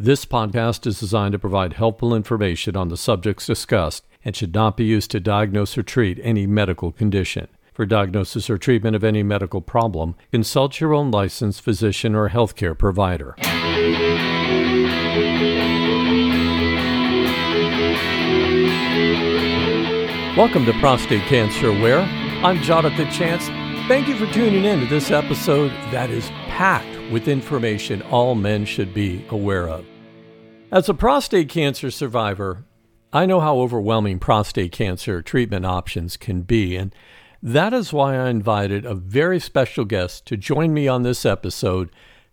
This podcast is designed to provide helpful information on the subjects discussed and should not be used to diagnose or treat any medical condition. For diagnosis or treatment of any medical problem, consult your own licensed physician or healthcare provider. Welcome to Prostate Cancer Aware. I'm Jonathan Chance. Thank you for tuning in to this episode that is packed with information all men should be aware of. As a prostate cancer survivor, I know how overwhelming prostate cancer treatment options can be, and that is why I invited a very special guest to join me on this episode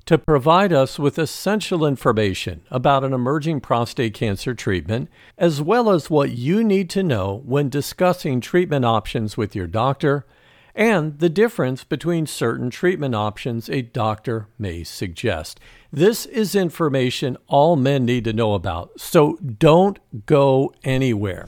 to provide us with essential information about an emerging prostate cancer treatment, as well as what you need to know when discussing treatment options with your doctor and the difference between certain treatment options a doctor may suggest. This is information all men need to know about, so don't go anywhere.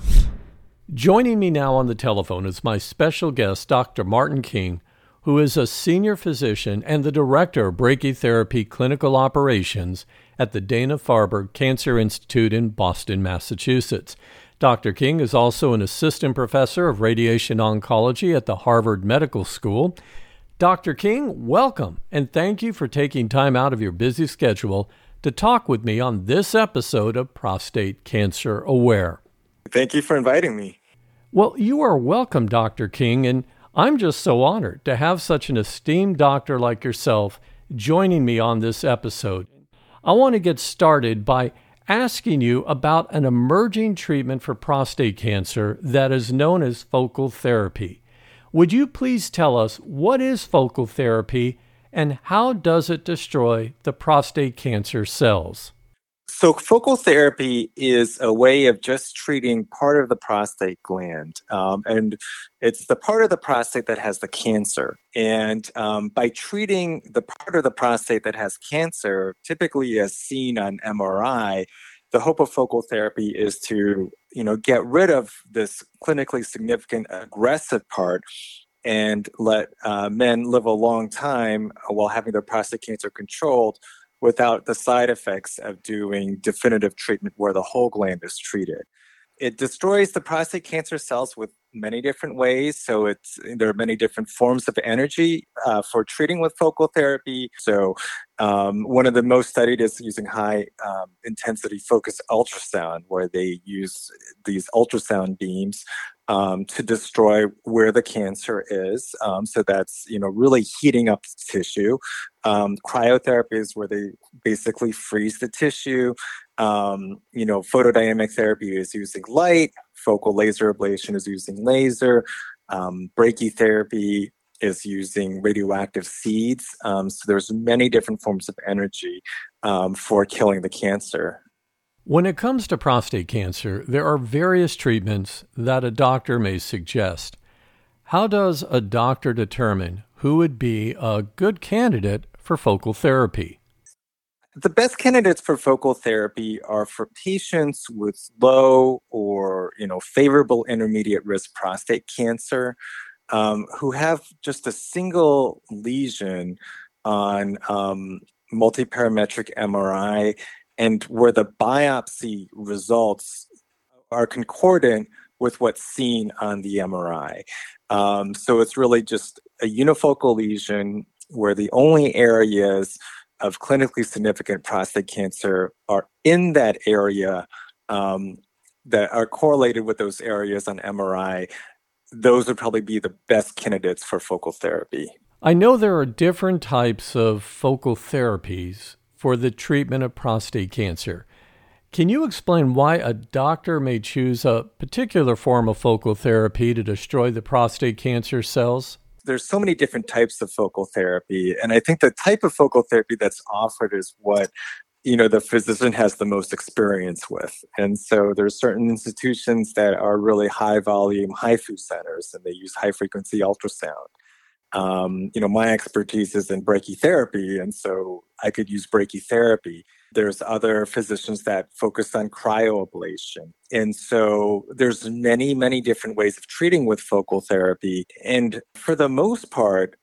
Joining me now on the telephone is my special guest, Dr. Martin King, who is a senior physician and the director of brachytherapy clinical operations at the Dana Farber Cancer Institute in Boston, Massachusetts. Dr. King is also an assistant professor of radiation oncology at the Harvard Medical School. Dr. King, welcome and thank you for taking time out of your busy schedule to talk with me on this episode of Prostate Cancer Aware. Thank you for inviting me. Well, you are welcome, Dr. King, and I'm just so honored to have such an esteemed doctor like yourself joining me on this episode. I want to get started by asking you about an emerging treatment for prostate cancer that is known as focal therapy. Would you please tell us what is focal therapy and how does it destroy the prostate cancer cells? So, focal therapy is a way of just treating part of the prostate gland. Um, and it's the part of the prostate that has the cancer. And um, by treating the part of the prostate that has cancer, typically as seen on MRI, the hope of focal therapy is to you know get rid of this clinically significant aggressive part and let uh, men live a long time while having their prostate cancer controlled without the side effects of doing definitive treatment where the whole gland is treated. It destroys the prostate cancer cells with many different ways. So it's there are many different forms of energy uh, for treating with focal therapy. So um, one of the most studied is using high um, intensity focused ultrasound, where they use these ultrasound beams um, to destroy where the cancer is. Um, so that's you know really heating up the tissue. Um, cryotherapy is where they basically freeze the tissue. Um, you know, photodynamic therapy is using light. Focal laser ablation is using laser. Um, brachytherapy is using radioactive seeds. Um, so there's many different forms of energy for killing the cancer. When it comes to prostate cancer, there are various treatments that a doctor may suggest. How does a doctor determine who would be a good candidate for focal therapy? The best candidates for focal therapy are for patients with low or you know favorable intermediate risk prostate cancer um, who have just a single lesion on um, multiparametric MRI and where the biopsy results are concordant with what's seen on the MRI. Um, so it's really just a unifocal lesion where the only areas of clinically significant prostate cancer are in that area um, that are correlated with those areas on MRI. Those would probably be the best candidates for focal therapy. I know there are different types of focal therapies for the treatment of prostate cancer. Can you explain why a doctor may choose a particular form of focal therapy to destroy the prostate cancer cells? There's so many different types of focal therapy, and I think the type of focal therapy that's offered is what you know the physician has the most experience with and so there's certain institutions that are really high volume HIFU centers and they use high frequency ultrasound um, you know, my expertise is in brachytherapy, and so I could use brachytherapy. There's other physicians that focus on cryoablation. And so there's many, many different ways of treating with focal therapy. And for the most part,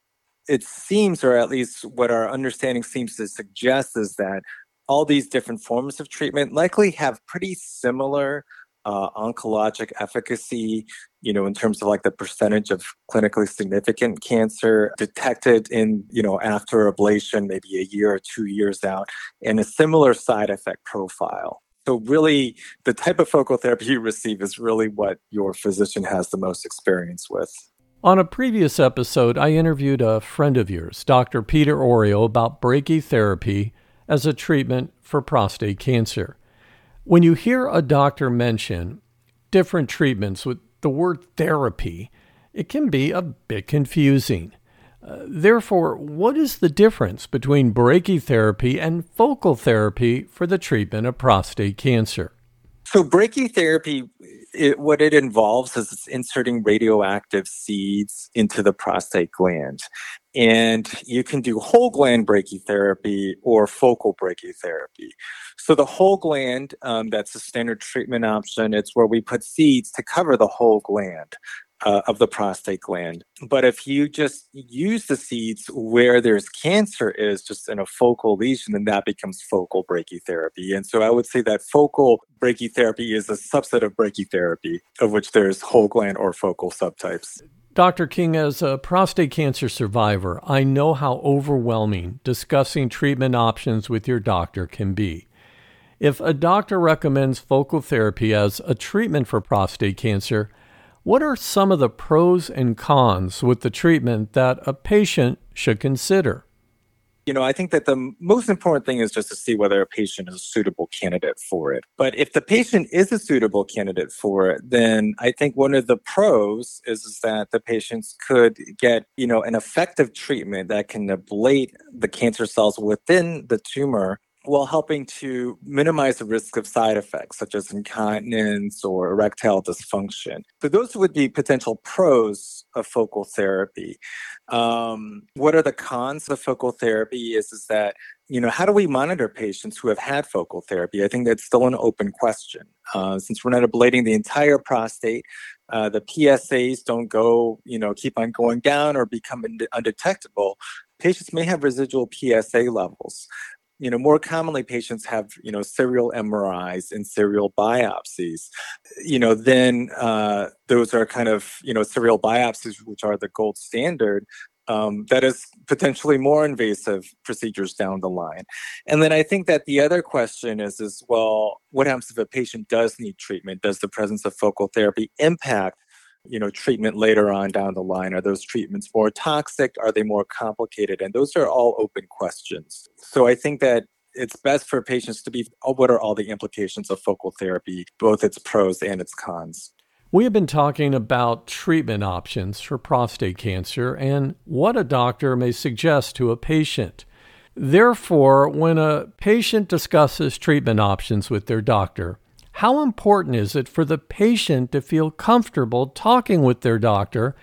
it seems, or at least what our understanding seems to suggest, is that all these different forms of treatment likely have pretty similar uh, oncologic efficacy, you know, in terms of like the percentage of clinically significant cancer detected in, you know, after ablation, maybe a year or two years out, and a similar side effect profile. So, really, the type of focal therapy you receive is really what your physician has the most experience with. On a previous episode, I interviewed a friend of yours, Dr. Peter Orio, about brachytherapy as a treatment for prostate cancer. When you hear a doctor mention different treatments with the word therapy, it can be a bit confusing. Uh, therefore, what is the difference between brachytherapy and focal therapy for the treatment of prostate cancer? So, brachytherapy it, what it involves is it's inserting radioactive seeds into the prostate gland. And you can do whole gland brachytherapy or focal brachytherapy. So the whole gland, um, that's a standard treatment option. It's where we put seeds to cover the whole gland uh, of the prostate gland. But if you just use the seeds where there's cancer is just in a focal lesion, then that becomes focal brachytherapy. And so I would say that focal brachytherapy is a subset of brachytherapy, of which there's whole gland or focal subtypes. Dr. King, as a prostate cancer survivor, I know how overwhelming discussing treatment options with your doctor can be. If a doctor recommends focal therapy as a treatment for prostate cancer, what are some of the pros and cons with the treatment that a patient should consider? You know, I think that the most important thing is just to see whether a patient is a suitable candidate for it. But if the patient is a suitable candidate for it, then I think one of the pros is, is that the patients could get, you know, an effective treatment that can ablate the cancer cells within the tumor while helping to minimize the risk of side effects such as incontinence or erectile dysfunction. So, those would be potential pros of focal therapy. Um, what are the cons of focal therapy? Is, is that, you know, how do we monitor patients who have had focal therapy? I think that's still an open question. Uh, since we're not ablating the entire prostate, uh, the PSAs don't go, you know, keep on going down or become undetectable patients may have residual PSA levels you know, more commonly patients have, you know, serial MRIs and serial biopsies. You know, then uh, those are kind of, you know, serial biopsies, which are the gold standard. Um, that is potentially more invasive procedures down the line. And then I think that the other question is, is well, what happens if a patient does need treatment? Does the presence of focal therapy impact you know treatment later on down the line? Are those treatments more toxic? Are they more complicated? And those are all open questions. So i think that it's best for patients to be oh, what are all the implications of focal therapy both its pros and its cons? We have been talking about treatment options for prostate cancer and what a doctor may suggest to a patient. Therefore, when a patient discusses treatment options with their doctor, how important is it for the patient to feel comfortable talking with their doctor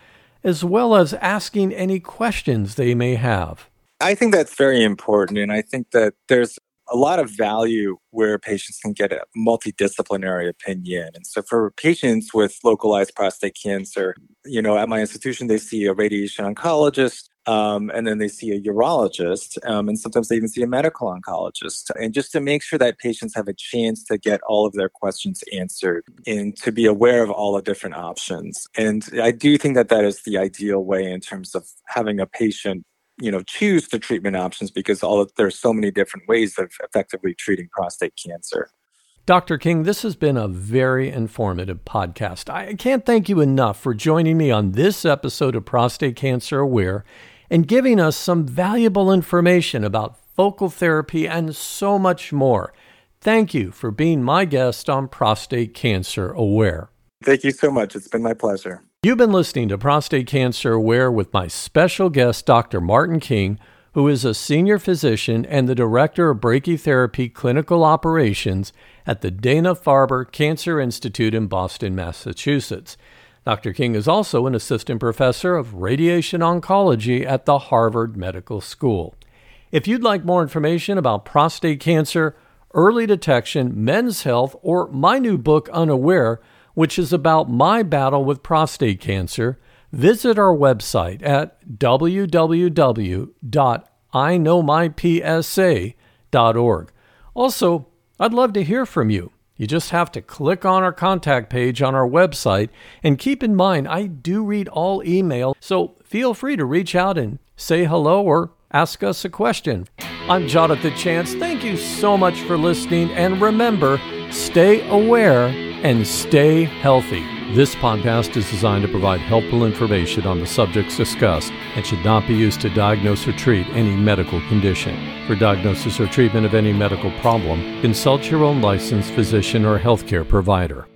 as well as asking any questions they may have? I think that's very important. And I think that there's a lot of value where patients can get a multidisciplinary opinion. And so for patients with localized prostate cancer, you know, at my institution, they see a radiation oncologist, um, and then they see a urologist, um, and sometimes they even see a medical oncologist. And just to make sure that patients have a chance to get all of their questions answered and to be aware of all the different options. And I do think that that is the ideal way in terms of having a patient you know choose the treatment options because all of, there's so many different ways of effectively treating prostate cancer Dr. King, this has been a very informative podcast. I can't thank you enough for joining me on this episode of Prostate Cancer Aware and giving us some valuable information about focal therapy and so much more. Thank you for being my guest on Prostate Cancer Aware. Thank you so much. It's been my pleasure. You've been listening to Prostate Cancer Aware with my special guest, Dr. Martin King, who is a senior physician and the director of brachytherapy clinical operations at the Dana Farber Cancer Institute in Boston, Massachusetts. Dr. King is also an assistant professor of radiation oncology at the Harvard Medical School. If you'd like more information about prostate cancer, early detection, men's health, or my new book, Unaware, which is about my battle with prostate cancer, visit our website at www.iknowmypsa.org. Also, I'd love to hear from you. You just have to click on our contact page on our website. And keep in mind, I do read all email, so feel free to reach out and say hello or ask us a question. I'm Jonathan Chance. Thank you so much for listening. And remember, stay aware and stay healthy. This podcast is designed to provide helpful information on the subjects discussed and should not be used to diagnose or treat any medical condition. For diagnosis or treatment of any medical problem, consult your own licensed physician or healthcare provider.